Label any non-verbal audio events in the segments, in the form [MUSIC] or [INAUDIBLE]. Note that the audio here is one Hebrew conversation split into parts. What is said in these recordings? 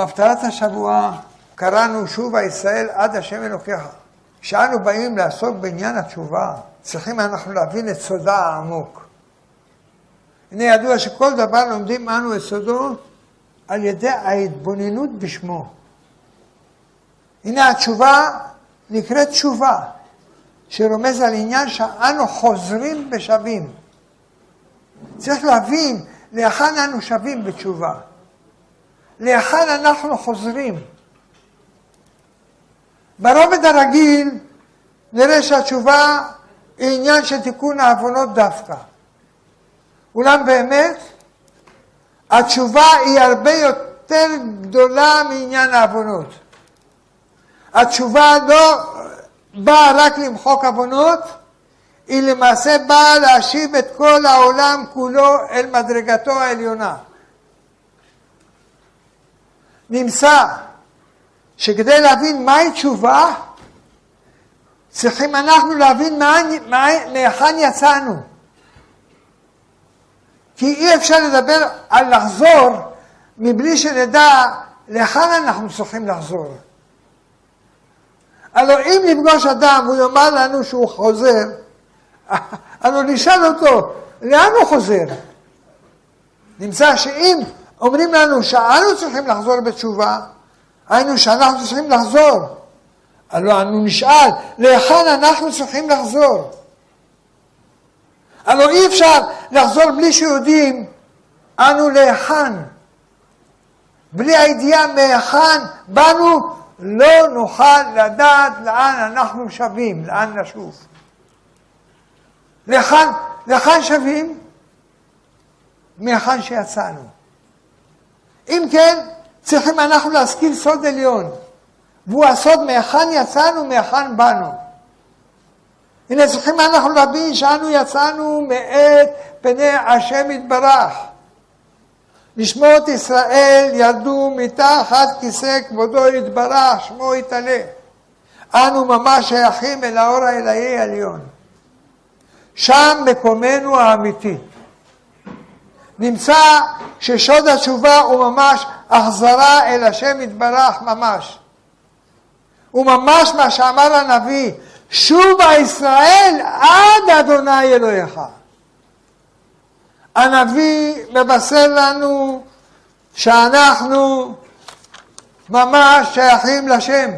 בהפטרת השבוע קראנו שובה ישראל עד השם אלוקיך. כשאנו באים לעסוק בעניין התשובה, צריכים אנחנו להבין את סודה העמוק. הנה ידוע שכל דבר לומדים אנו את סודו על ידי ההתבוננות בשמו. הנה התשובה נקראת תשובה, שרומז על עניין שאנו חוזרים בשבים. צריך להבין להיכן אנו שבים בתשובה. להיכן אנחנו חוזרים. ברובד הרגיל נראה שהתשובה היא עניין של תיקון העוונות דווקא. אולם באמת, התשובה היא הרבה יותר גדולה מעניין העוונות. התשובה לא באה רק למחוק עוונות, היא למעשה באה להשיב את כל העולם כולו אל מדרגתו העליונה. נמצא שכדי להבין מהי תשובה, צריכים אנחנו להבין מהיכן יצאנו. כי אי אפשר לדבר על לחזור מבלי שנדע להיכן אנחנו צריכים לחזור. הלוא אם נפגוש אדם והוא יאמר לנו שהוא חוזר, [LAUGHS] הלוא נשאל אותו, לאן הוא חוזר? נמצא שאם אומרים לנו שאנו צריכים לחזור בתשובה, היינו שאנחנו צריכים לחזור. הלוא אנו נשאל, להיכן אנחנו צריכים לחזור? הלוא אי אפשר לחזור בלי שיודעים אנו להיכן. בלי הידיעה מהיכן באנו, לא נוכל לדעת לאן אנחנו שבים, לאן נשוב. להיכן, להיכן שבים? מהיכן שיצאנו. אם כן, צריכים אנחנו להשכיל סוד עליון, והוא הסוד מהיכן יצאנו, מהיכן באנו. הנה צריכים אנחנו להבין שאנו יצאנו מאת פני השם יתברך. נשמות ישראל ירדו מתחת כיסא כבודו יתברך, שמו יתעלה. אנו ממש שייכים אל האור האלוהי העליון. שם מקומנו האמיתי. נמצא ששוד התשובה הוא ממש החזרה אל השם יתברך ממש. הוא ממש מה שאמר הנביא, שובה ישראל עד אדוני אלוהיך. הנביא מבשר לנו שאנחנו ממש שייכים לשם,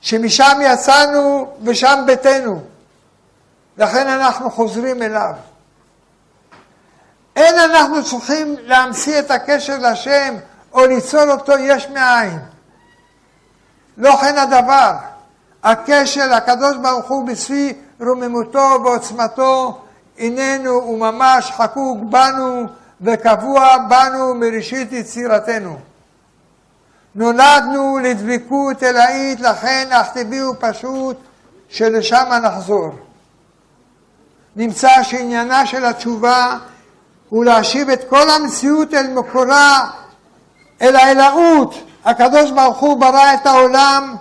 שמשם יצאנו ושם ביתנו, לכן אנחנו חוזרים אליו. אין אנחנו צריכים להמציא את הקשר לשם או ליצור אותו יש מאין. לא כן הדבר. הקשר לקדוש ברוך הוא בשיא רוממותו ועוצמתו איננו וממש חקוק בנו וקבוע בנו מראשית יצירתנו. נולדנו לדבקות אלאית, לכן אך טבעי ופשוט שלשם נחזור. נמצא שעניינה של התשובה הוא להשיב את כל המציאות אל מקורה, אל האלוהות. הקדוש ברוך הוא ברא את העולם,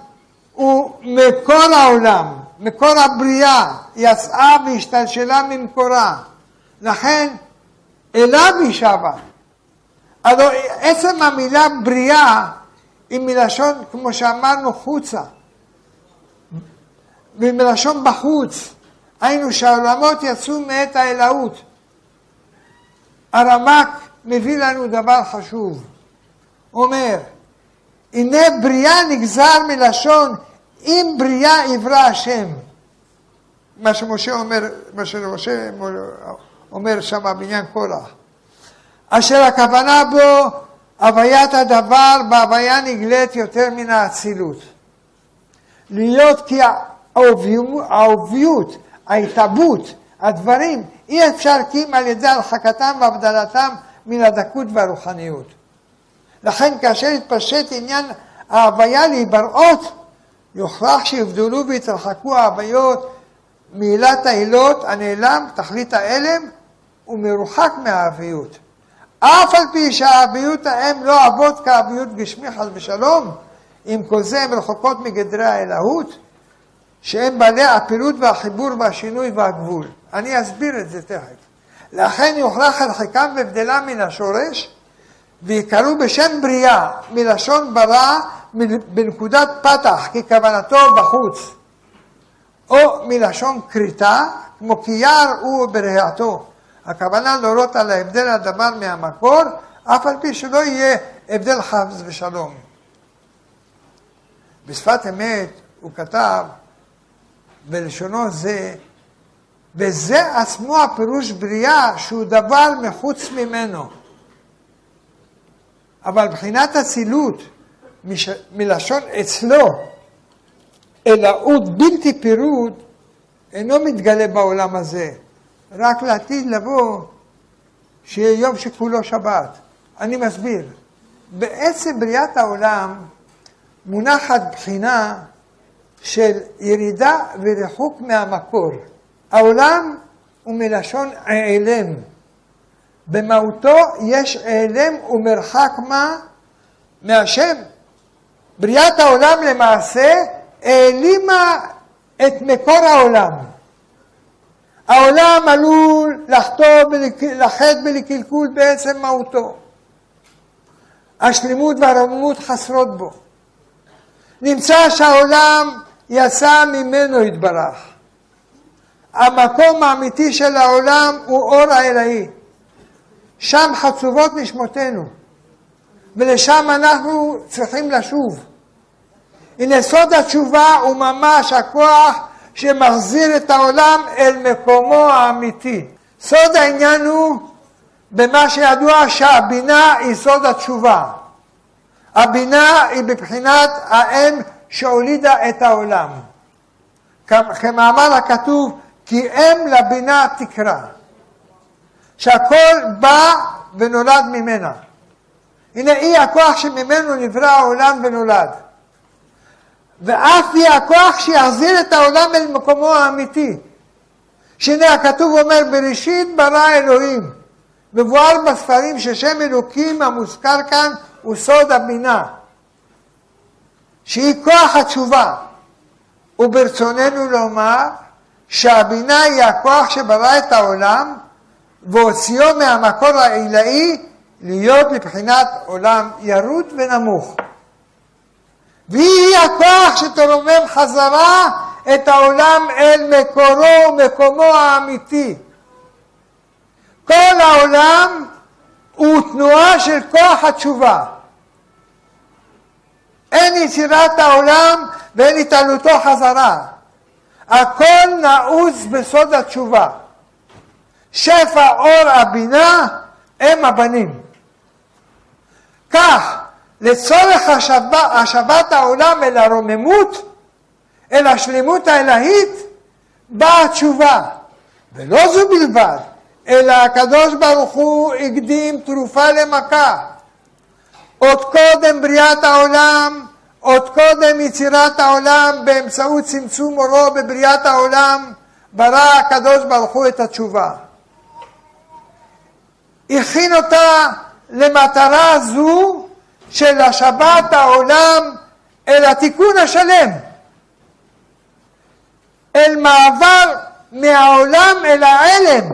הוא מקור העולם, מקור הבריאה, יצאה והשתלשלה ממקורה. לכן אליו היא שבה. הלוא עצם המילה בריאה היא מלשון, כמו שאמרנו, חוצה. ומלשון בחוץ. היינו שהעולמות יצאו מאת האלוהות. הרמק מביא לנו דבר חשוב. אומר, הנה בריאה נגזר מלשון אם בריאה יברא השם. מה שמשה אומר, מה שמשה אומר שם בעניין קורח. אשר הכוונה בו הוויית הדבר בהוויה נגלית יותר מן האצילות. להיות כי העוביות, ההתאבות, הדברים אי אפשר כי אם על ידי הרחקתם והבדלתם מן הדקות והרוחניות. לכן כאשר יתפשט עניין ההוויה להיבראות, יוכרח שיבדלו ויתרחקו ההוויות מעילת העילות הנעלם, תכלית ההלם, ומרוחק מהאביות. אף על פי שהאביות ההם לא אבות כאביות גשמי חס ושלום, עם כל זה הן רחוקות מגדרי האלוהות, שהם בעלי הפירוט והחיבור והשינוי והגבול. אני אסביר את זה תכף. לכן יוכרח הרחקם והבדלם מן השורש, ויקראו בשם בריאה, מלשון ברא, בנקודת פתח, ככוונתו בחוץ, או מלשון כריתה, כמו כי יער הוא ברעתו. הכוונה להורות על ההבדל הדבר מהמקור, אף על פי שלא יהיה הבדל חס ושלום. בשפת אמת הוא כתב בלשונו זה, וזה עצמו הפירוש בריאה שהוא דבר מחוץ ממנו. אבל מבחינת אצילות, מש... מלשון אצלו, אלאות בלתי פירוד, אינו מתגלה בעולם הזה, רק לעתיד לבוא, שיהיה יום שכולו שבת. אני מסביר. בעצם בריאת העולם מונחת בחינה של ירידה וריחוק מהמקור. העולם הוא מלשון העלם. במהותו יש העלם ומרחק מה מהשם. בריאת העולם למעשה העלימה את מקור העולם. העולם עלול לחטוא ולחטא ולקלקול בעצם מהותו. השלמות והרוממות חסרות בו. נמצא שהעולם יצא ממנו יתברך. המקום האמיתי של העולם הוא אור האלוהי. שם חצובות נשמותינו, ולשם אנחנו צריכים לשוב. הנה סוד התשובה הוא ממש הכוח שמחזיר את העולם אל מקומו האמיתי. סוד העניין הוא במה שידוע שהבינה היא סוד התשובה. הבינה היא בבחינת האם שהולידה את העולם. כמאמר הכתוב, כי אם לבינה תקרא. שהכל בא ונולד ממנה. הנה היא הכוח שממנו נברא העולם ונולד. ואף היא הכוח שיחזיר את העולם אל מקומו האמיתי. שהנה הכתוב אומר, בראשית ברא אלוהים. מבואר בספרים ששם אלוקים המוזכר כאן הוא סוד הבינה, שהיא כוח התשובה. וברצוננו לומר שהבינה היא הכוח שברא את העולם והוציאו מהמקור העילאי להיות מבחינת עולם ירוד ונמוך. והיא הכוח שתרומם חזרה את העולם אל מקורו ומקומו האמיתי. כל העולם הוא תנועה של כוח התשובה. אין יצירת העולם ואין התעלותו חזרה. הכל נעוץ בסוד התשובה. שפע אור הבינה הם הבנים. כך, לצורך השבת, השבת העולם אל הרוממות, אל השלמות האלהית, באה התשובה. ולא זו בלבד, אלא הקדוש ברוך הוא הקדים תרופה למכה. עוד קודם בריאת העולם, עוד קודם יצירת העולם באמצעות צמצום אורו בבריאת העולם, ברא הקדוש ברוך הוא את התשובה. הכין אותה למטרה זו של השבת העולם אל התיקון השלם, אל מעבר מהעולם אל ההלם,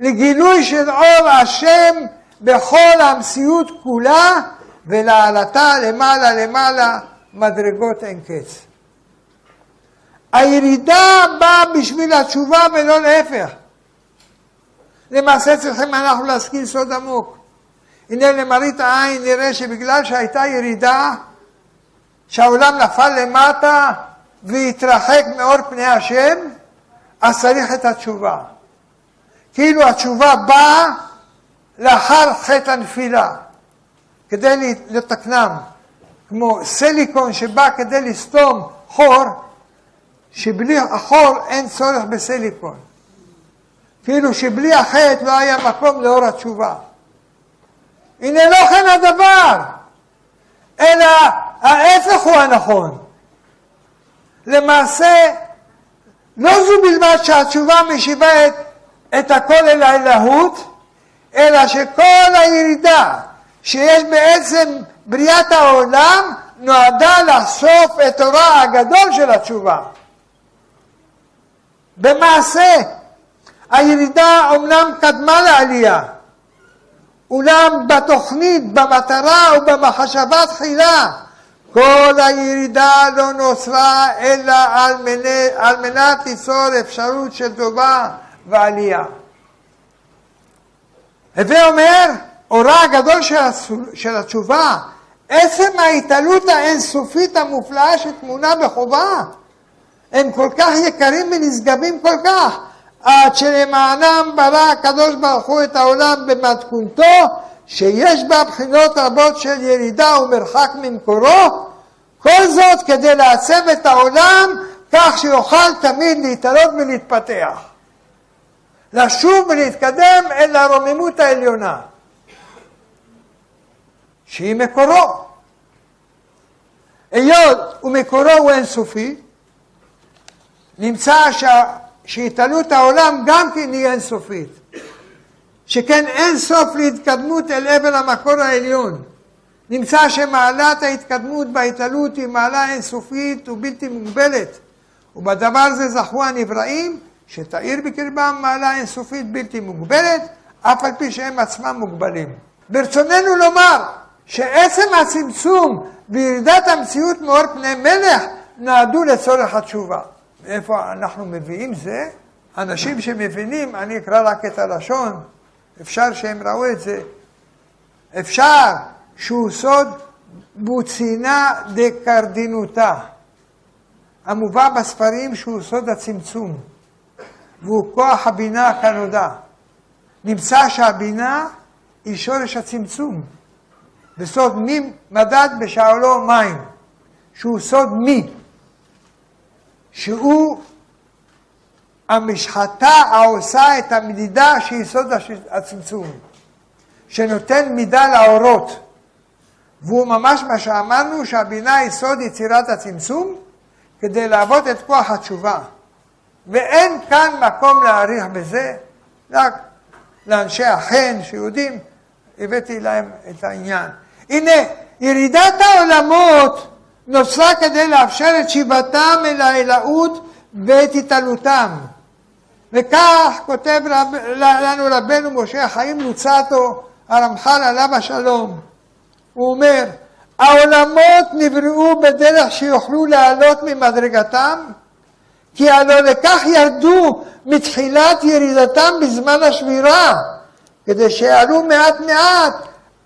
לגילוי של אור השם בכל המציאות כולה ולעלתה למעלה למעלה מדרגות אין קץ. הירידה באה בשביל התשובה ולא להפך. למעשה צריכים אנחנו להשכיל סוד עמוק. הנה למראית העין נראה שבגלל שהייתה ירידה, שהעולם נפל למטה והתרחק מאור פני השם, אז צריך את התשובה. כאילו התשובה באה לאחר חטא הנפילה, כדי לתקנם, כמו סיליקון שבא כדי לסתום חור, שבלי החור אין צורך בסיליקון. כאילו שבלי החטא לא היה מקום לאור התשובה. הנה לא כן הדבר, אלא ההפך הוא הנכון. למעשה, לא זו בלבד שהתשובה משיבה את, את הכל אל האלוהות, אלא שכל הירידה שיש בעצם בריאת העולם נועדה לחשוף את אורה הגדול של התשובה. במעשה, הירידה אומנם קדמה לעלייה, אולם בתוכנית, במטרה ובמחשבה תחילה, כל הירידה לא נוצרה אלא על מנת, על מנת ליצור אפשרות של טובה ועלייה. הווה אומר, אורה הגדול של, של התשובה, עצם ההתעלות האינסופית המופלאה שטמונה בחובה, הם כל כך יקרים ונשגבים כל כך, עד שלמענם ברא הקדוש ברוך הוא את העולם במתכונתו, שיש בה בחינות רבות של ירידה ומרחק ממקורו, כל זאת כדי לעצב את העולם כך שיוכל תמיד להתעלות ולהתפתח. לשוב ולהתקדם אל הרוממות העליונה, שהיא מקורו. היות ומקורו הוא אינסופי, נמצא שה... שהתעלות העולם גם כן היא אינסופית. שכן אין סוף להתקדמות אל עבר המקור העליון. נמצא שמעלת ההתקדמות בהתעלות היא מעלה אינסופית ובלתי מוגבלת, ובדבר זה זכו הנבראים שתאיר בקרבם מעלה אינסופית בלתי מוגבלת, אף על פי שהם עצמם מוגבלים. ברצוננו לומר שעצם הצמצום וירידת המציאות מאור פני מלך נועדו לצורך התשובה. מאיפה אנחנו מביאים זה? אנשים שמבינים, אני אקרא רק את הלשון, אפשר שהם ראו את זה. אפשר שהוא סוד בוצינה דקרדינותה, המובא בספרים שהוא סוד הצמצום, והוא כוח הבינה כנודע. נמצא שהבינה היא שורש הצמצום, וסוד מי מדד בשאולו מים, שהוא סוד מי. שהוא המשחטה העושה את המדידה שהיא סוד הצמצום, שנותן מידה לאורות. והוא ממש מה שאמרנו, שהבינה היא סוד יצירת הצמצום, כדי לעבוד את כוח התשובה. ואין כאן מקום להעריך בזה, רק לאנשי החן שיודעים, הבאתי להם את העניין. הנה, ירידת העולמות נוצרה כדי לאפשר את שיבתם אל האלוהות ואת התעלותם. וכך כותב רב, לנו רבנו משה חיים לוצטו, הרמח"ל עליו השלום. הוא אומר, העולמות נבראו בדרך שיוכלו לעלות ממדרגתם, כי הלא לכך ירדו מתחילת ירידתם בזמן השבירה, כדי שיעלו מעט מעט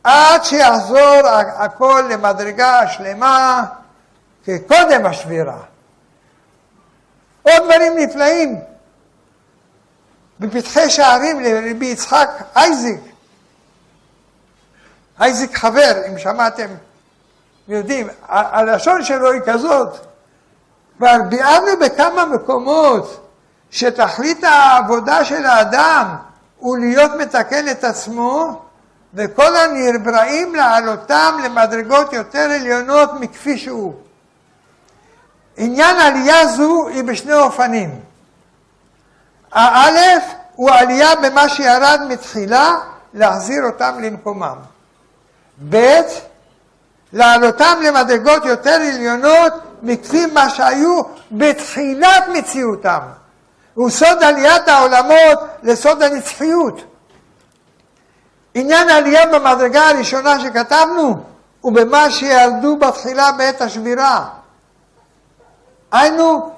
עד שיחזור הכל למדרגה שלמה כקודם השבירה. עוד דברים נפלאים. בפתחי שערים לרבי יצחק אייזיק, אייזיק חבר, אם שמעתם, יודעים, הלשון שלו היא כזאת. כבר ביארנו בכמה מקומות שתכלית העבודה של האדם הוא להיות מתקן את עצמו וכל הנבראים להעלותם למדרגות יותר עליונות מכפי שהוא. עניין עלייה זו היא בשני אופנים. האלף הוא עלייה במה שירד מתחילה, להחזיר אותם למקומם. ב' להעלותם למדרגות יותר עליונות מכפי מה שהיו בתחילת מציאותם. הוא סוד עליית העולמות לסוד הנצחיות. עניין העלייה במדרגה הראשונה שכתבנו הוא במה שירדו בתחילה בעת השבירה. היינו,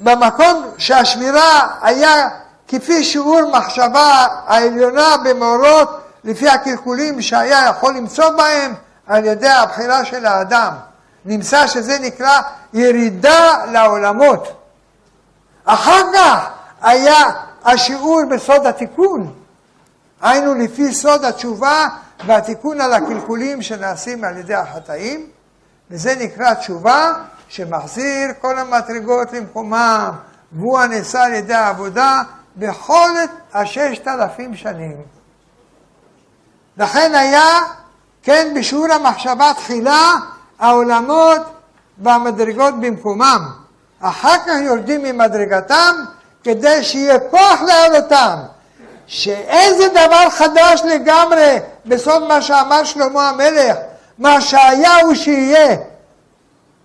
במקום שהשמירה היה כפי שיעור מחשבה העליונה במאורות לפי הקלקולים שהיה יכול למצוא בהם על ידי הבחירה של האדם. נמצא שזה נקרא ירידה לעולמות. אחר כך היה השיעור בסוד התיקון, היינו לפי סוד התשובה והתיקון על הקלקולים שנעשים על ידי החטאים, וזה נקרא תשובה שמחזיר כל המדרגות למקומם, והוא הנעשה על ידי העבודה בכל הששת אלפים שנים. לכן היה, כן, בשיעור המחשבה תחילה, העולמות והמדרגות במקומם. אחר כך יורדים ממדרגתם כדי שיהיה כוח להעלותם. שאיזה דבר חדש לגמרי בסוף מה שאמר שלמה המלך, מה שהיה הוא שיהיה.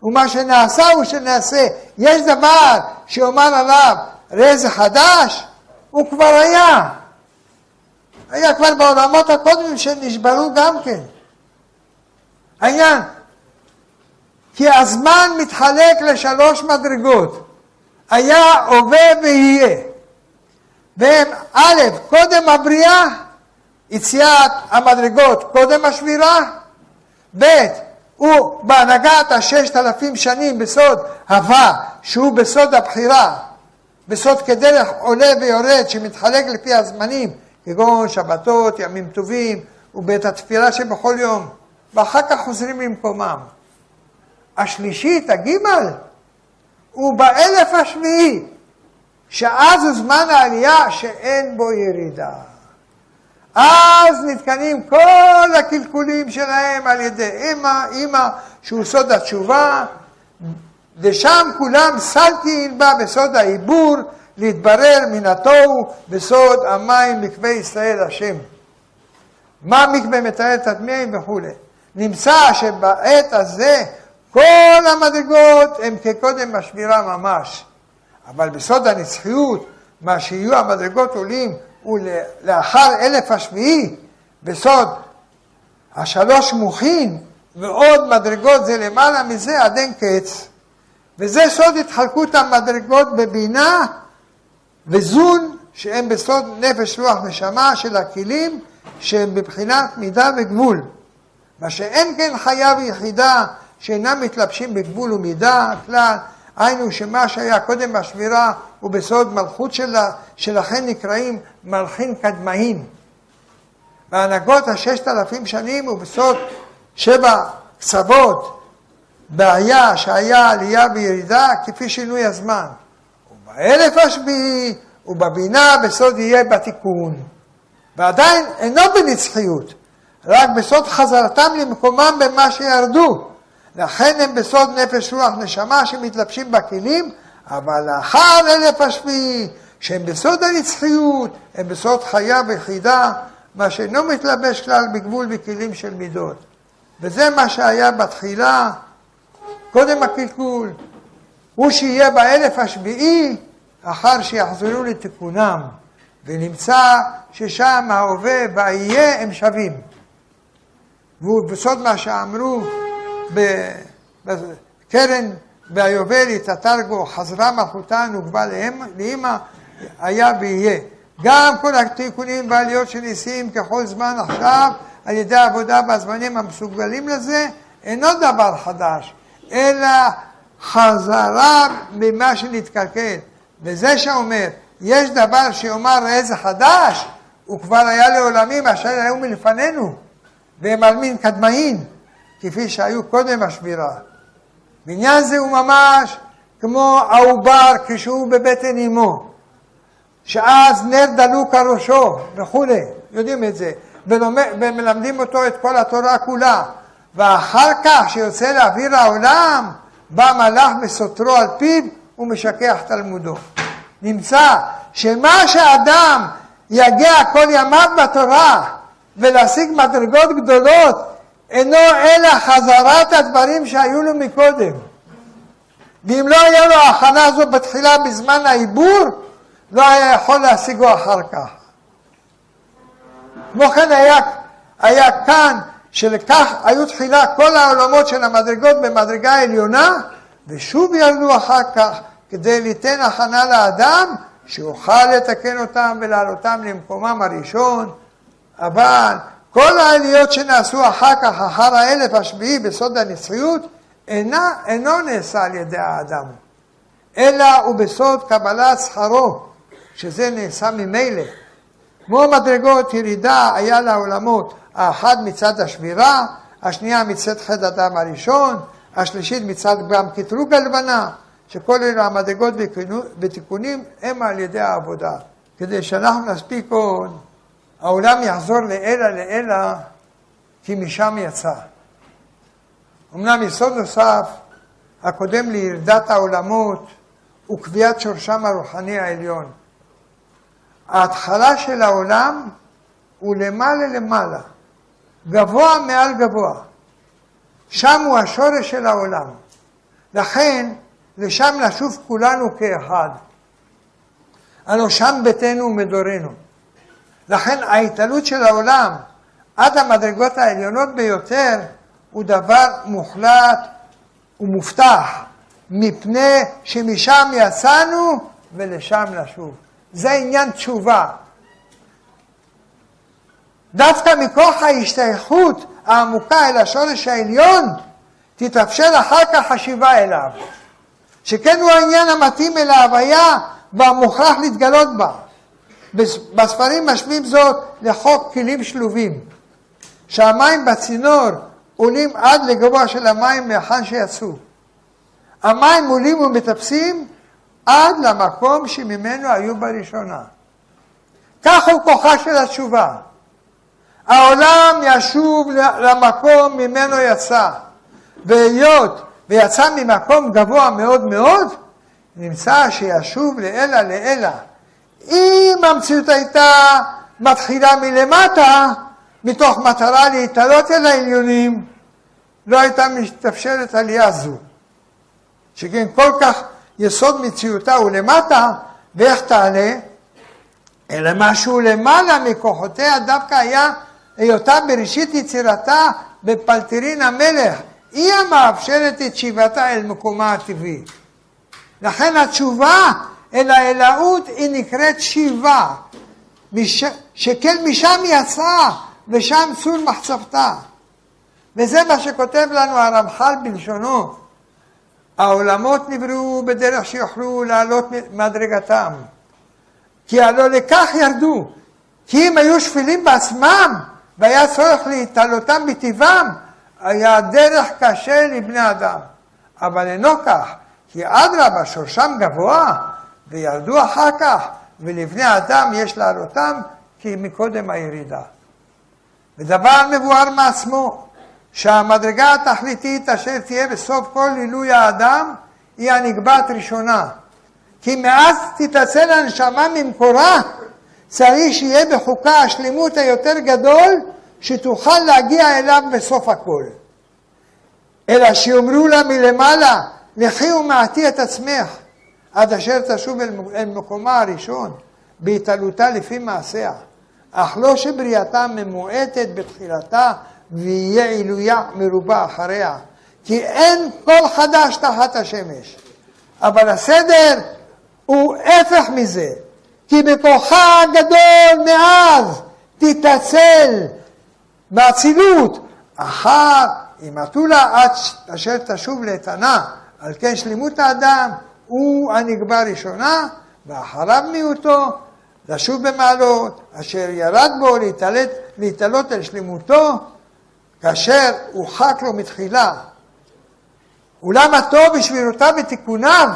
ומה שנעשה הוא שנעשה. יש דבר שיאמר עליו, ראה זה חדש, הוא כבר היה. היה כבר בעולמות הקודמים שנשברו גם כן. העניין, כי הזמן מתחלק לשלוש מדרגות, היה, הווה ויהיה. והם א', קודם הבריאה, יציאת המדרגות קודם השבירה, ב', הוא בהנהגת הששת אלפים שנים בסוד הווה, שהוא בסוד הבחירה, בסוד כדרך עולה ויורד שמתחלק לפי הזמנים, כגון שבתות, ימים טובים, ובית התפילה שבכל יום, ואחר כך חוזרים למקומם. השלישית, הגימל, הוא באלף השביעי, שאז הוא זמן העלייה שאין בו ירידה. אז נתקנים כל הקלקולים שלהם על ידי אמא, אמא, שהוא סוד התשובה, ושם כולם סלתי ילבה בסוד העיבור, להתברר מן התוהו בסוד המים מקווה ישראל השם. מה מקווה מתאר את הטמאים וכולי. נמצא שבעת הזה כל המדרגות הן כקודם השבירה ממש. אבל בסוד הנצחיות, מה שיהיו המדרגות עולים ולאחר אלף השביעי, בסוד השלוש מוחין ועוד מדרגות זה למעלה מזה עד אין קץ. וזה סוד התחלקות המדרגות בבינה וזון, שהם בסוד נפש רוח נשמה של הכלים, שהם בבחינת מידה וגבול. מה שאין כן חיה ויחידה שאינם מתלבשים בגבול ומידה כלל, היינו שמה שהיה קודם בשבירה הוא בסוד מלכות שלה, שלכן נקראים מלכין קדמאים. בהנהגות הששת אלפים שנים הוא בסוד שבע קצוות, בעיה שהיה עלייה וירידה כפי שינוי הזמן. ובאלף השביעי ובבינה בסוד יהיה בתיקון. ועדיין אינו בנצחיות, רק בסוד חזרתם למקומם במה שירדו. לכן הם בסוד נפש רוח נשמה שמתלבשים בכלים, אבל לאחר אלף השביעי, שהם בסוד הנצחיות, הם בסוד חיה ויחידה, מה שאינו מתלבש כלל בגבול וכלים של מידות. וזה מה שהיה בתחילה, קודם הקלקול. הוא שיהיה באלף השביעי, אחר שיחזרו לתיקונם, ונמצא ששם ההווה והיהיה הם שווים. והוא בסוד מה שאמרו בקרן והיובל התעתרגו, חזרה מלכותה נוגבה לאמא, היה ויהיה. גם כל התיקונים והעליות של ניסים ככל זמן עכשיו, על ידי העבודה בזמנים המסוגלים לזה, אינו דבר חדש, אלא חזרה ממה שנתקלקל. וזה שאומר, יש דבר שיאמר איזה חדש, הוא כבר היה לעולמים אשר היו מלפנינו, והם עלמין קדמאין. כפי שהיו קודם השבירה. בעניין זה הוא ממש כמו העובר כשהוא בבטן אמו, שאז נר דלוק על ראשו וכולי, יודעים את זה, ומלמדים אותו את כל התורה כולה, ואחר כך שיוצא לאוויר העולם, בא מלאך בסותרו על פיו ומשכח תלמודו. נמצא שמה שאדם יגיע כל ימיו בתורה ולהשיג מדרגות גדולות אינו אלא חזרת הדברים שהיו לו מקודם. ואם לא היה לו ההכנה הזו בתחילה בזמן העיבור, לא היה יכול להשיגו אחר כך. כמו כן היה, היה כאן שלכך היו תחילה כל העולמות של המדרגות במדרגה העליונה, ושוב ירדו אחר כך כדי ליתן הכנה לאדם, שיוכל לתקן אותם ולהעלותם למקומם הראשון, אבל כל העליות שנעשו אחר כך, אחר האלף השביעי בסוד הנצחיות, אינה, אינו נעשה על ידי האדם, אלא הוא בסוד קבלת שכרו, שזה נעשה ממילא. כמו מדרגות ירידה היה לעולמות, האחד מצד השבירה, השנייה מצד חטא אדם הראשון, השלישית מצד גם קטרוג הלבנה, שכל אלה המדרגות ותיקונים הם על ידי העבודה. כדי שאנחנו נספיק עוד העולם יחזור לעילא לעילא, כי משם יצא. אמנם יסוד נוסף, הקודם לירידת העולמות, הוא קביעת שורשם הרוחני העליון. ההתחלה של העולם הוא למעלה למעלה, גבוה מעל גבוה. שם הוא השורש של העולם. לכן, לשם נשוב כולנו כאחד. הלא שם ביתנו ומדורנו. לכן ההתעלות של העולם עד המדרגות העליונות ביותר הוא דבר מוחלט ומובטח, מפני שמשם יצאנו ולשם נשוב. זה עניין תשובה. דווקא מכוח ההשתייכות העמוקה אל השורש העליון, תתאפשר אחר כך חשיבה אליו. שכן הוא העניין המתאים אל ההוויה והמוכרח להתגלות בה. בספרים משווים זאת לחוק כלים שלובים, שהמים בצינור עולים עד לגובה של המים מהיכן שיצאו. המים עולים ומטפסים עד למקום שממנו היו בראשונה. כך הוא כוחה של התשובה. העולם ישוב למקום ממנו יצא, והיות ויצא ממקום גבוה מאוד מאוד, נמצא שישוב לעילא לעילא. אם המציאות הייתה מתחילה מלמטה, מתוך מטרה להתעלות אל העליונים, לא הייתה מתאפשרת עלייה זו. שכן כל כך יסוד מציאותה הוא למטה, ואיך תעלה? אלא משהו למעלה מכוחותיה דווקא היה היותה בראשית יצירתה בפלטרין המלך, היא המאפשרת את שיבתה אל מקומה הטבעי. לכן התשובה אל האלוהות היא נקראת שיבה, מש... שכן משם יצאה ושם צור מחצבתה. וזה מה שכותב לנו הרמח"ל בלשונו. העולמות נבראו בדרך שיוכלו לעלות מדרגתם. כי הלא לכך ירדו. כי אם היו שפלים בעצמם והיה צורך להתעלותם בטבעם, היה דרך קשה לבני אדם. אבל אינו כך, כי אדרבה שורשם גבוה וירדו אחר כך, ולבני אדם יש לעלותם כי מקודם הירידה. ודבר מבואר מעצמו, שהמדרגה התכליתית אשר תהיה בסוף כל עילוי האדם היא הנקבעת ראשונה. כי מאז תתעצל הנשמה ממקורה, צריך שיהיה בחוקה השלמות היותר גדול שתוכל להגיע אליו בסוף הכל. אלא שיאמרו לה מלמעלה, לכי ומעטי את עצמך, עד אשר תשוב אל, מקומה הראשון, בהתעלותה לפי מעשיה. אך לא שבריאתה ממועטת בתחילתה ויהיה עילויה מרובה אחריה, כי אין כל חדש תחת השמש. אבל הסדר הוא הפך מזה, כי בכוחה הגדול מאז תתעצל באצילות, אחר ימעטו לה עד אשר תשוב לאיתנה, על כן שלמות האדם הוא הנקבע ראשונה, ואחריו מיעוטו, לשוב במעלות, אשר ירד בו להתעלות, להתעלות אל שלמותו, כאשר הוחק לו מתחילה. אולם הטוב בשבילותיו ותיקוניו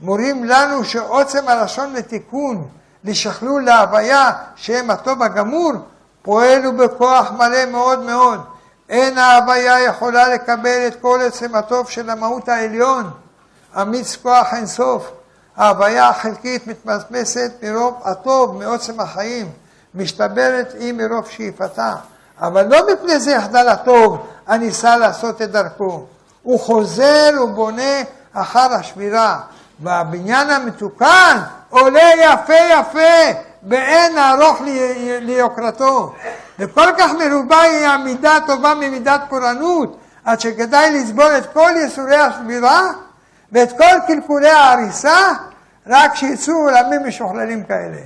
מורים לנו שעוצם הלשון לתיקון, לשכלול להוויה, שהם הטוב הגמור, פועל הוא בכוח מלא מאוד מאוד. אין ההוויה יכולה לקבל את כל עצם הטוב של המהות העליון, אמיץ כוח אינסוף. ההוויה החלקית מתמסמסת מרוב הטוב, מעוצם החיים, משתברת היא מרוב שאיפתה. אבל לא מפני זה יחדל הטוב הניסה לעשות את דרכו. הוא חוזר ובונה אחר השבירה. והבניין המתוקן עולה יפה יפה ואין ארוך ליוקרתו. וכל כך מרובה היא המידה הטובה ממידת פורענות, עד שכדאי לסבול את כל ייסורי השבירה ואת כל קלקולי ההריסה, רק שיצאו עולמים משוכללים כאלה.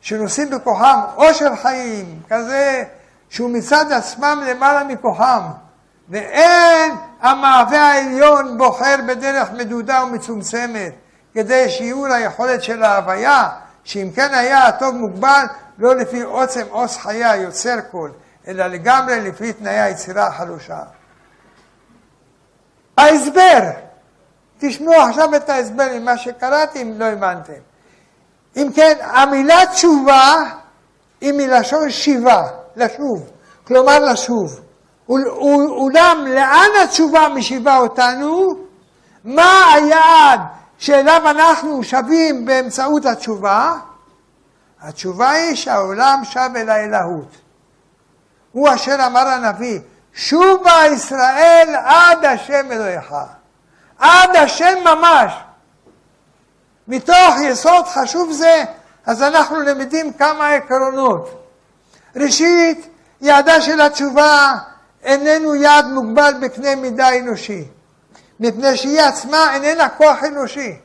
שנושאים בכוחם עושר חיים, כזה שהוא מצד עצמם למעלה מכוחם. ואין המהווה העליון בוחר בדרך מדודה ומצומצמת, כדי שיהיו ליכולת של ההוויה שאם כן היה הטוב מוגבל לא לפי עוצם עוז חיה יוצר כל, אלא לגמרי לפי תנאי היצירה החלושה. ההסבר, תשמעו עכשיו את ההסבר ממה שקראתי אם לא הבנתם. אם כן, המילה תשובה היא מלשון שיבה, לשוב, כלומר לשוב. אולם לאן התשובה משיבה אותנו? מה היעד שאליו אנחנו שבים באמצעות התשובה, התשובה היא שהעולם שב אל האלוהות. הוא אשר אמר הנביא, שובה ישראל עד השם אלוהיך. עד השם ממש. מתוך יסוד חשוב זה, אז אנחנו למדים כמה עקרונות. ראשית, יעדה של התשובה איננו יעד מוגבל בקנה מידה אנושי, מפני שהיא עצמה איננה כוח אנושי.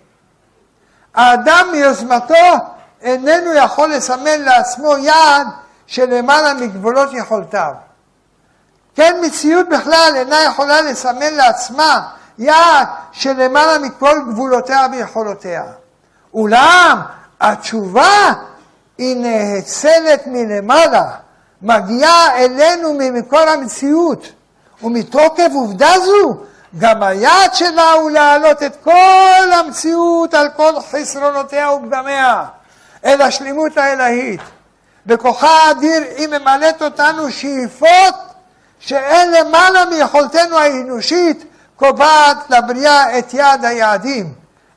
האדם מיוזמתו איננו יכול לסמן לעצמו יעד שלמעלה מגבולות יכולתיו. כן, מציאות בכלל אינה יכולה לסמן לעצמה יעד שלמעלה מכל גבולותיה ויכולותיה. אולם התשובה היא נאצלת מלמעלה, מגיעה אלינו ממקור המציאות, ומתוקף עובדה זו, גם היעד שלה הוא להעלות את כל המציאות על כל חסרונותיה ופגמיה, אל השלימות האלהית. בכוחה האדיר היא ממלאת אותנו שאיפות שאין למעלה מיכולתנו האנושית קובעת לבריאה את יעד היעדים.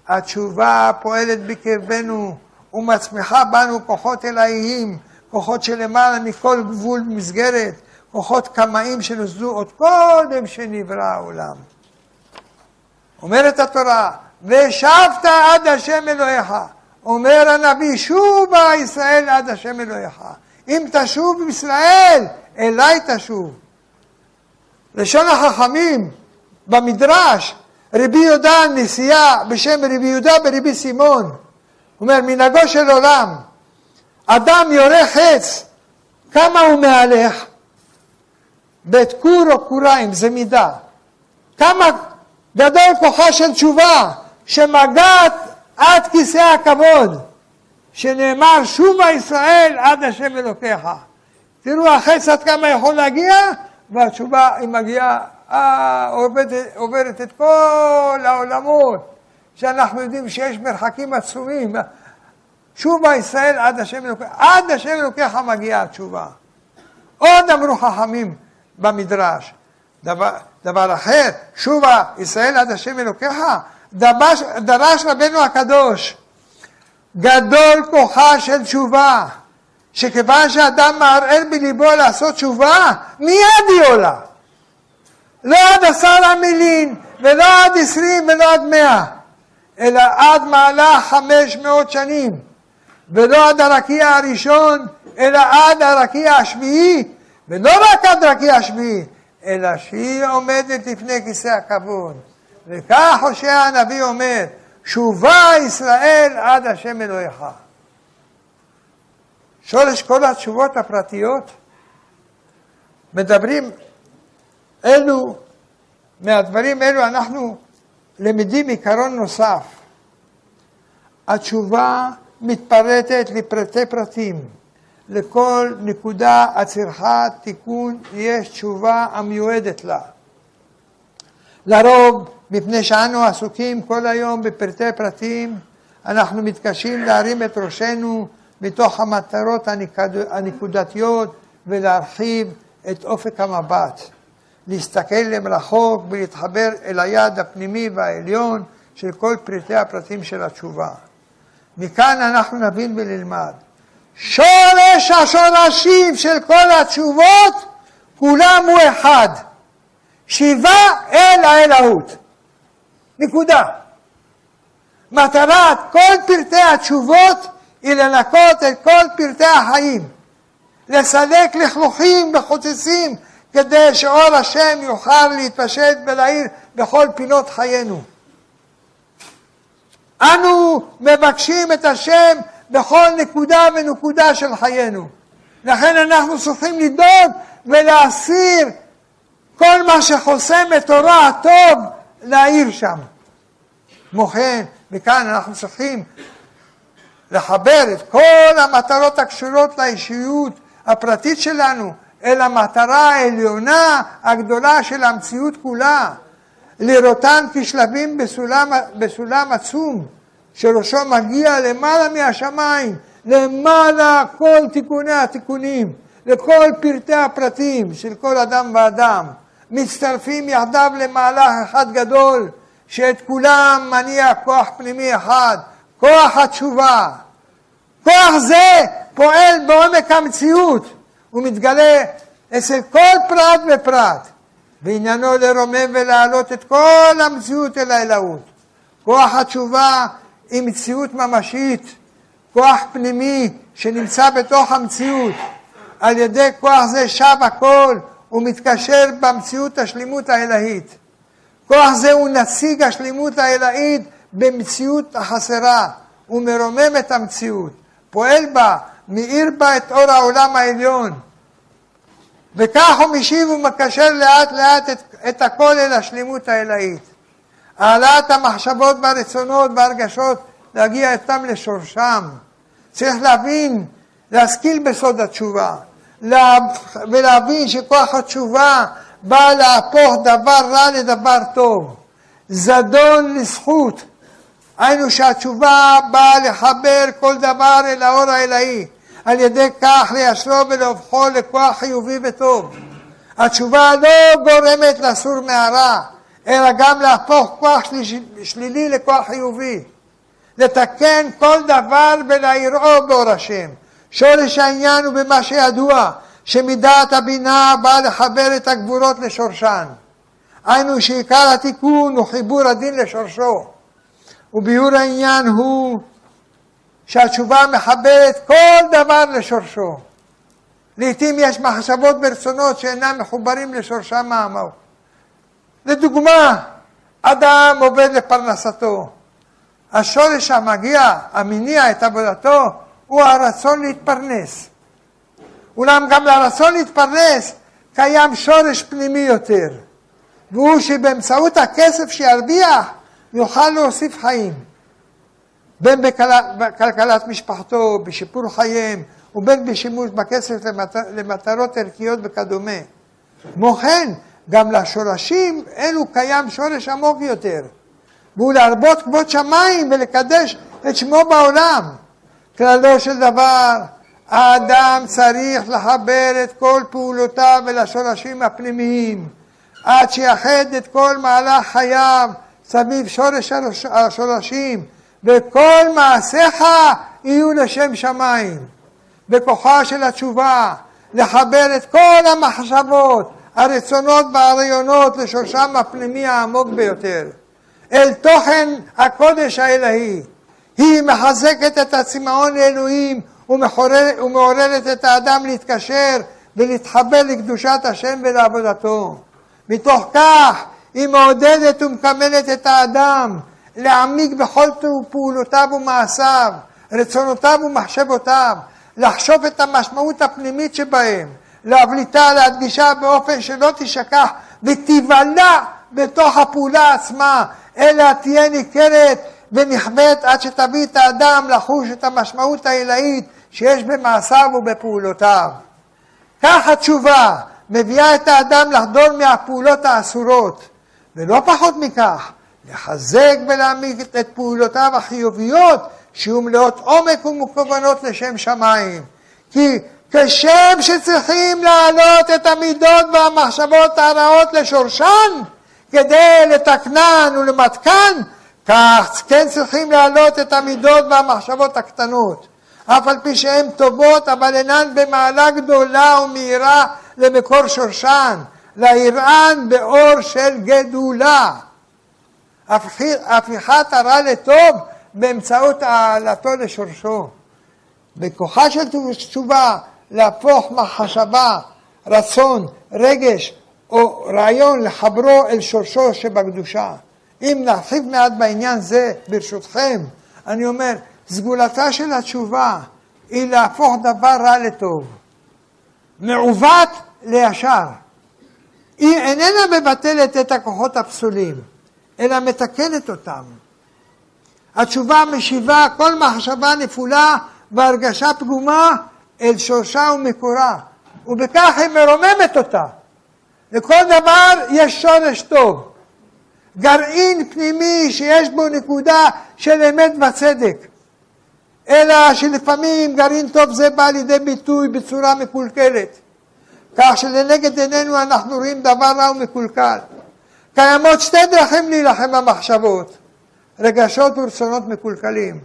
התשובה פועלת בקרבנו ומצמיחה בנו כוחות אלוהיים, כוחות שלמעלה מכל גבול מסגרת, כוחות קמאים שנוסדו עוד קודם שנברא העולם. אומרת התורה, ושבת עד השם אלוהיך. אומר הנביא, שובה ישראל עד השם אלוהיך. אם תשוב ישראל, אליי תשוב. לשון החכמים במדרש, רבי יהודה נשיאה בשם רבי יהודה ברבי סימון, אומר מנהגו של עולם, אדם יורה חץ, כמה הוא מהלך? בית כור או כוריים, זה מידה. כמה גדול כוחה של תשובה, שמגעת עד כיסא הכבוד, שנאמר שובה ישראל עד השם אלוקיך. תראו החץ עד כמה יכול להגיע, והתשובה היא מגיעה, אה, עוברת, את כל העולמות, שאנחנו יודעים שיש מרחקים עצומים. שובה ישראל עד השם אלוקיך, עד השם אלוקיך מגיעה התשובה. עוד אמרו חכמים במדרש, דבר, דבר אחר, שובה ישראל עד השם אלוקיך, דרש, דרש רבנו הקדוש, גדול כוחה של תשובה, שכיוון שאדם מערער בליבו לעשות תשובה, מיד היא עולה. לא עד עשרה מילין, ולא עד עשרים, ולא עד מאה, אלא עד מעלה חמש מאות שנים, ולא עד הרקיע הראשון, אלא עד הרקיע השביעי, ולא רק עד הרקיע השביעי, אלא שהיא עומדת לפני כיסא הכבוד. וכך הושע הנביא אומר, שובה ישראל עד השם אלוהיך. שורש כל התשובות הפרטיות מדברים אלו, מהדברים אלו אנחנו למדים עיקרון נוסף. התשובה מתפרטת לפרטי פרטים. לכל נקודה הצריכה תיקון יש תשובה המיועדת לה. לרוב, מפני שאנו עסוקים כל היום בפרטי פרטים, אנחנו מתקשים להרים את ראשנו מתוך המטרות הנקודתיות ולהרחיב את אופק המבט, להסתכל למרחוק ולהתחבר אל היעד הפנימי והעליון של כל פרטי הפרטים של התשובה. מכאן אנחנו נבין ונלמד. שורש השורשים של כל התשובות, כולם הוא אחד. שיבה אל האלוהות. נקודה. מטרת כל פרטי התשובות היא לנקות את כל פרטי החיים, לסלק לכלוכים וחוצצים כדי שאור השם יוכל להתפשט ולהאיר בכל פינות חיינו. אנו מבקשים את השם בכל נקודה ונקודה של חיינו. לכן אנחנו צריכים לדאוג ולהסיר כל מה שחוסם את אורו הטוב להאיר שם. כמו כן, מכאן אנחנו צריכים לחבר את כל המטרות הקשורות לאישיות הפרטית שלנו אל המטרה העליונה הגדולה של המציאות כולה, לראותן כשלבים בסולם, בסולם עצום, שראשו מגיע למעלה מהשמיים, למעלה כל תיקוני התיקונים, לכל פרטי הפרטים של כל אדם ואדם, מצטרפים יחדיו למהלך אחד גדול, שאת כולם מניע כוח פנימי אחד, כוח התשובה. כוח זה פועל בעומק המציאות, הוא מתגלה אצל כל פרט ופרט, ועניינו לרומם ולהעלות את כל המציאות אל האלוהות. כוח התשובה היא מציאות ממשית, כוח פנימי שנמצא בתוך המציאות. על ידי כוח זה שב הכל ומתקשר במציאות השלימות האלהית. כוח זה הוא נציג השלימות האלהית במציאות החסרה. הוא מרומם את המציאות, פועל בה, מאיר בה את אור העולם העליון. וכך הוא משיב ומקשר לאט לאט את, את הכל אל השלימות האלהית. העלאת המחשבות והרצונות והרגשות להגיע איתם לשורשם. צריך להבין, להשכיל בסוד התשובה, לה, ולהבין שכוח התשובה בא להפוך דבר רע לדבר טוב. זדון לזכות. היינו שהתשובה באה לחבר כל דבר אל האור האלוהי, על ידי כך ליישרו ולהופכו לכוח חיובי וטוב. התשובה לא גורמת לסור מהרע, אלא גם להפוך כוח שלילי לכוח חיובי. לתקן כל דבר ולהיראו באור השם. שורש העניין הוא במה שידוע, שמידת הבינה באה לחבר את הגבורות לשורשן. היינו שעיקר התיקון הוא חיבור הדין לשורשו. וביאור העניין הוא שהתשובה מחברת כל דבר לשורשו. לעתים יש מחשבות ורצונות שאינם מחוברים לשורשם העמוק. לדוגמה, אדם עובד לפרנסתו. השורש המגיע, המניע את עבודתו, הוא הרצון להתפרנס. אולם גם לרצון להתפרנס קיים שורש פנימי יותר, והוא שבאמצעות הכסף שירוויח יוכל להוסיף חיים, בין בכלכלת משפחתו, בשיפור חייהם, ובין בשימוש בכסף למטרות ערכיות וכדומה. כמו כן, גם לשורשים אלו קיים שורש עמוק יותר, והוא להרבות כבוד שמיים ולקדש את שמו בעולם. כללו של דבר, האדם צריך לחבר את כל פעולותיו אל השורשים הפנימיים, עד שיחד את כל מהלך חייו סביב שורש השורשים, וכל מעשיך יהיו לשם שמיים. בכוחה של התשובה, לחבר את כל המחשבות, הרצונות והרעיונות לשורשם הפנימי העמוק ביותר, אל תוכן הקודש האלוהי. היא מחזקת את הצמאון לאלוהים ומעוררת את האדם להתקשר ולהתחבר לקדושת השם ולעבודתו. מתוך כך היא מעודדת ומקמלת את האדם להעמיק בכל פעולותיו ומעשיו, רצונותיו ומחשבותיו, לחשוב את המשמעות הפנימית שבהם, להבליטה, להדגישה באופן שלא תשכח ותיבלע בתוך הפעולה עצמה, אלא תהיה ניכרת ונכבדת עד שתביא את האדם לחוש את המשמעות העילאית שיש במעשיו ובפעולותיו. כך התשובה מביאה את האדם לחדול מהפעולות האסורות, ולא פחות מכך, לחזק ולהעמיק את פעולותיו החיוביות שיהיו מלאות עומק ומכוונות לשם שמיים. כי כשם שצריכים להעלות את המידות והמחשבות הרעות לשורשן כדי לתקנן ולמתקן, כך כן צריכים להעלות את המידות והמחשבות הקטנות. אף על פי שהן טובות, אבל אינן במעלה גדולה ומהירה למקור שורשן, להיראן באור של גדולה. הפיכת הרע לטוב באמצעות העלתו לשורשו. בכוחה של תשובה להפוך מחשבה, רצון, רגש או רעיון לחברו אל שורשו שבקדושה. אם נרחיב מעט בעניין זה, ברשותכם, אני אומר, סגולתה של התשובה היא להפוך דבר רע לטוב, מעוות לישר. היא איננה מבטלת את הכוחות הפסולים, אלא מתקנת אותם. התשובה משיבה כל מחשבה נפולה והרגשה פגומה אל שורשה ומקורה, ובכך היא מרוממת אותה. לכל דבר יש שורש טוב. גרעין פנימי שיש בו נקודה של אמת וצדק. אלא שלפעמים גרעין טוב זה בא לידי ביטוי בצורה מקולקלת. כך שלנגד עינינו אנחנו רואים דבר רע ומקולקל. קיימות שתי דרכים להילחם במחשבות, רגשות ורצונות מקולקלים.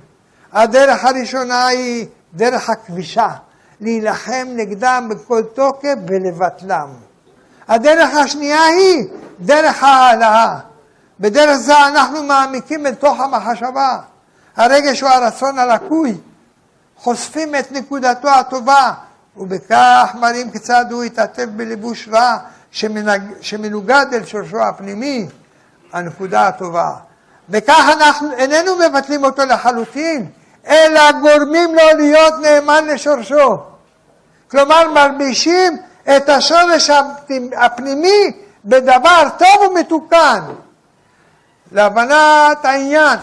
הדרך הראשונה היא דרך הכבישה, להילחם נגדם בכל תוקף ולבטלם. הדרך השנייה היא דרך ההעלאה. בדרך זו אנחנו מעמיקים אל תוך המחשבה. הרגש הוא הרצון הלקוי, חושפים את נקודתו הטובה, ובכך מראים כיצד הוא התעטף בלבוש רע שמנג... שמנוגד אל שורשו הפנימי, הנקודה הטובה. וכך אנחנו איננו מבטלים אותו לחלוטין, אלא גורמים לו להיות נאמן לשורשו. כלומר, מלבישים את השורש הפנימי בדבר טוב ומתוקן. להבנת העניין,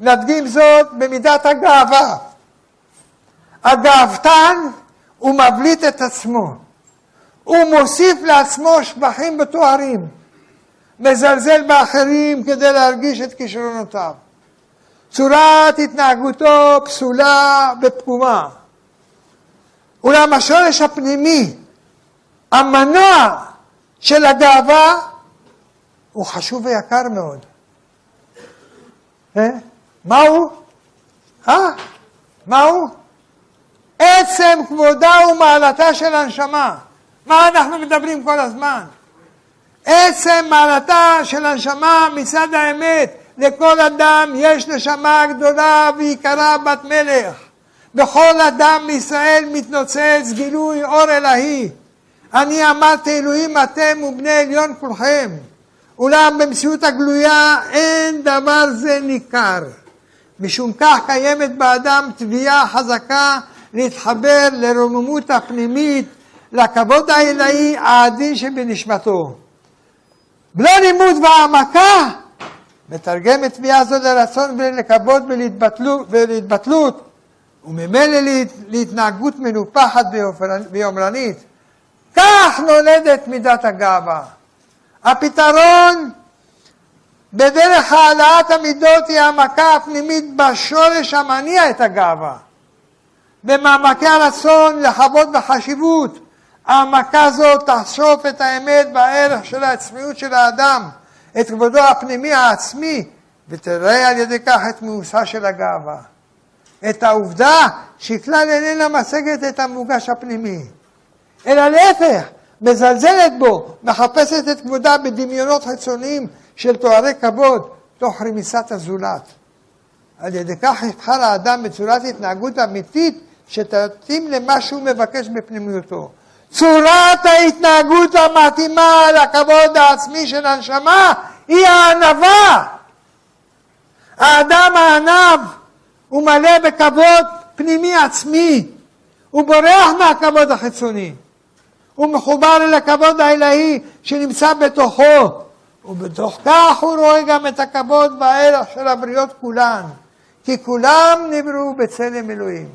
נדגים זאת במידת הגאווה. הגאוותן הוא מבליט את עצמו, הוא מוסיף לעצמו שבחים בתוארים, מזלזל באחרים כדי להרגיש את כישרונותיו. צורת התנהגותו פסולה ופגומה. אולם השורש הפנימי, המנוע של הגאווה, הוא חשוב ויקר מאוד. אה? מהו? אה? מהו? עצם כבודה ומעלתה של הנשמה. מה אנחנו מדברים כל הזמן? עצם מעלתה של הנשמה מצד האמת. לכל אדם יש נשמה גדולה ויקרה בת מלך. בכל אדם מישראל מתנוצץ גילוי אור אלוהי. אני אמרתי אלוהים אתם ובני עליון כולכם. אולם במציאות הגלויה אין דבר זה ניכר. משום כך קיימת באדם תביעה חזקה להתחבר לרוממות הפנימית, לכבוד העילאי העדין שבנשמתו. בלא לימוד והעמקה, מתרגם את תביעה זו לרצון ולכבוד ולהתבטלות, וממילא להתנהגות מנופחת ויומרנית. כך נולדת מידת הגאווה. הפתרון בדרך העלאת המידות היא העמקה הפנימית בשורש המניע את הגאווה. במעמקי הרצון לחוות בחשיבות. העמקה זו תחשוף את האמת והערך של העצמיות של האדם, את כבודו הפנימי העצמי, ותראה על ידי כך את מאוסה של הגאווה. את העובדה שהיא כלל איננה משגת את המוגש הפנימי, אלא להפך, מזלזלת בו, מחפשת את כבודה בדמיונות חיצוניים של תוארי כבוד, תוך רמיסת הזולת. על ידי כך יבחר האדם בצורת התנהגות אמיתית שתתאים למה שהוא מבקש בפנימיותו. צורת ההתנהגות המתאימה לכבוד העצמי של הנשמה היא הענווה. האדם הענב הוא מלא בכבוד פנימי עצמי, הוא בורח מהכבוד החיצוני, הוא מחובר אל הכבוד האלוהי שנמצא בתוכו, ובתוך כך הוא רואה גם את הכבוד והערך של הבריות כולן, כי כולם נבראו בצלם אלוהים.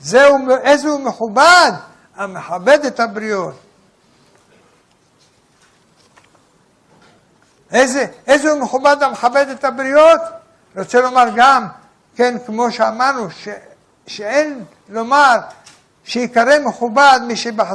זהו, איזה הוא מכובד, המכבד את הבריות. איזה, איזה הוא מכובד המכבד את הבריות? רוצה לומר גם, כן, כמו שאמרנו, ש, שאין לומר שיקרא מכובד מי, שבח,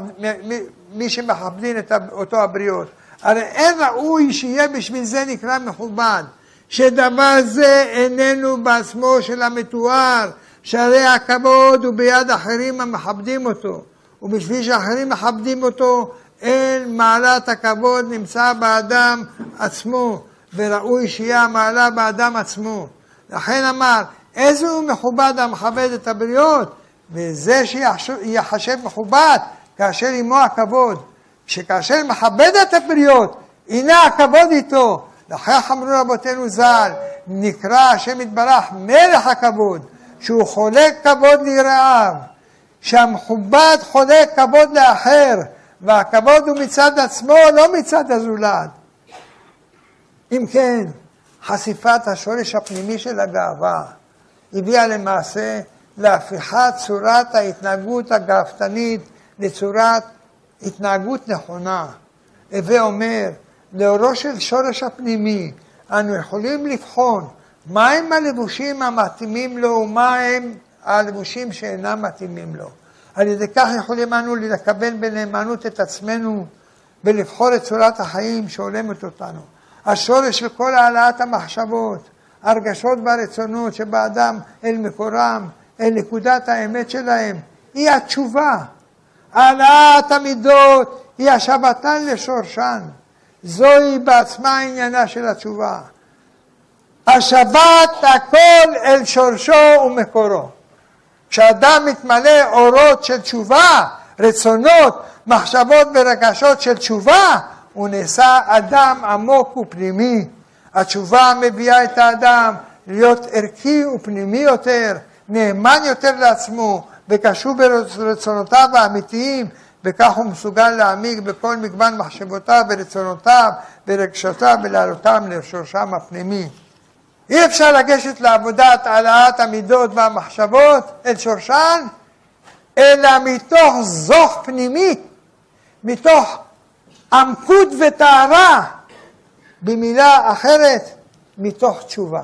מי, מי שמכבדים את אותו הבריות. הרי אין ראוי שיהיה בשביל זה נקרא מכובד, שדבר זה איננו בעצמו של המתואר, שהרי הכבוד הוא ביד אחרים המכבדים אותו, ובשביל שאחרים מכבדים אותו, אין מעלת הכבוד נמצא באדם עצמו, וראוי שיהיה המעלה באדם עצמו. לכן אמר, איזה הוא מכובד המכבד את הבריות, וזה שיחשב מכובד כאשר עמו הכבוד. שכאשר מכבד את הבריות, הנה הכבוד איתו. לכך אמרו רבותינו ז"ל, נקרא השם יתברך מלך הכבוד. שהוא חולק כבוד ליראיו, שהמכובד חולק כבוד לאחר, והכבוד הוא מצד עצמו, לא מצד הזולת. אם כן, חשיפת השורש הפנימי של הגאווה הביאה למעשה להפיכת צורת ההתנהגות הגאוותנית לצורת התנהגות נכונה. הווה אומר, לאורו של שורש הפנימי, אנו יכולים לבחון מהם הלבושים המתאימים לו ומהם הלבושים שאינם מתאימים לו. על ידי כך יכולים אנו לקבל בנאמנות את עצמנו ולבחור את צורת החיים שהולמת אותנו. השורש של כל העלאת המחשבות, הרגשות והרצונות שבאדם אל מקורם, אל נקודת האמת שלהם, היא התשובה. העלאת המידות היא השבתן לשורשן. זוהי בעצמה עניינה של התשובה. השבת הכל אל שורשו ומקורו. כשאדם מתמלא אורות של תשובה, רצונות, מחשבות ורגשות של תשובה, הוא נעשה אדם עמוק ופנימי. התשובה מביאה את האדם להיות ערכי ופנימי יותר, נאמן יותר לעצמו, וקשור ברצונותיו האמיתיים, וכך הוא מסוגל להעמיק בכל מגוון מחשבותיו ורצונותיו ורגשותיו ולהעלותם לשורשם הפנימי. אי אפשר לגשת לעבודת העלאת המידות והמחשבות אל שורשן, אלא מתוך זוך פנימי, מתוך עמקות וטהרה, במילה אחרת, מתוך תשובה.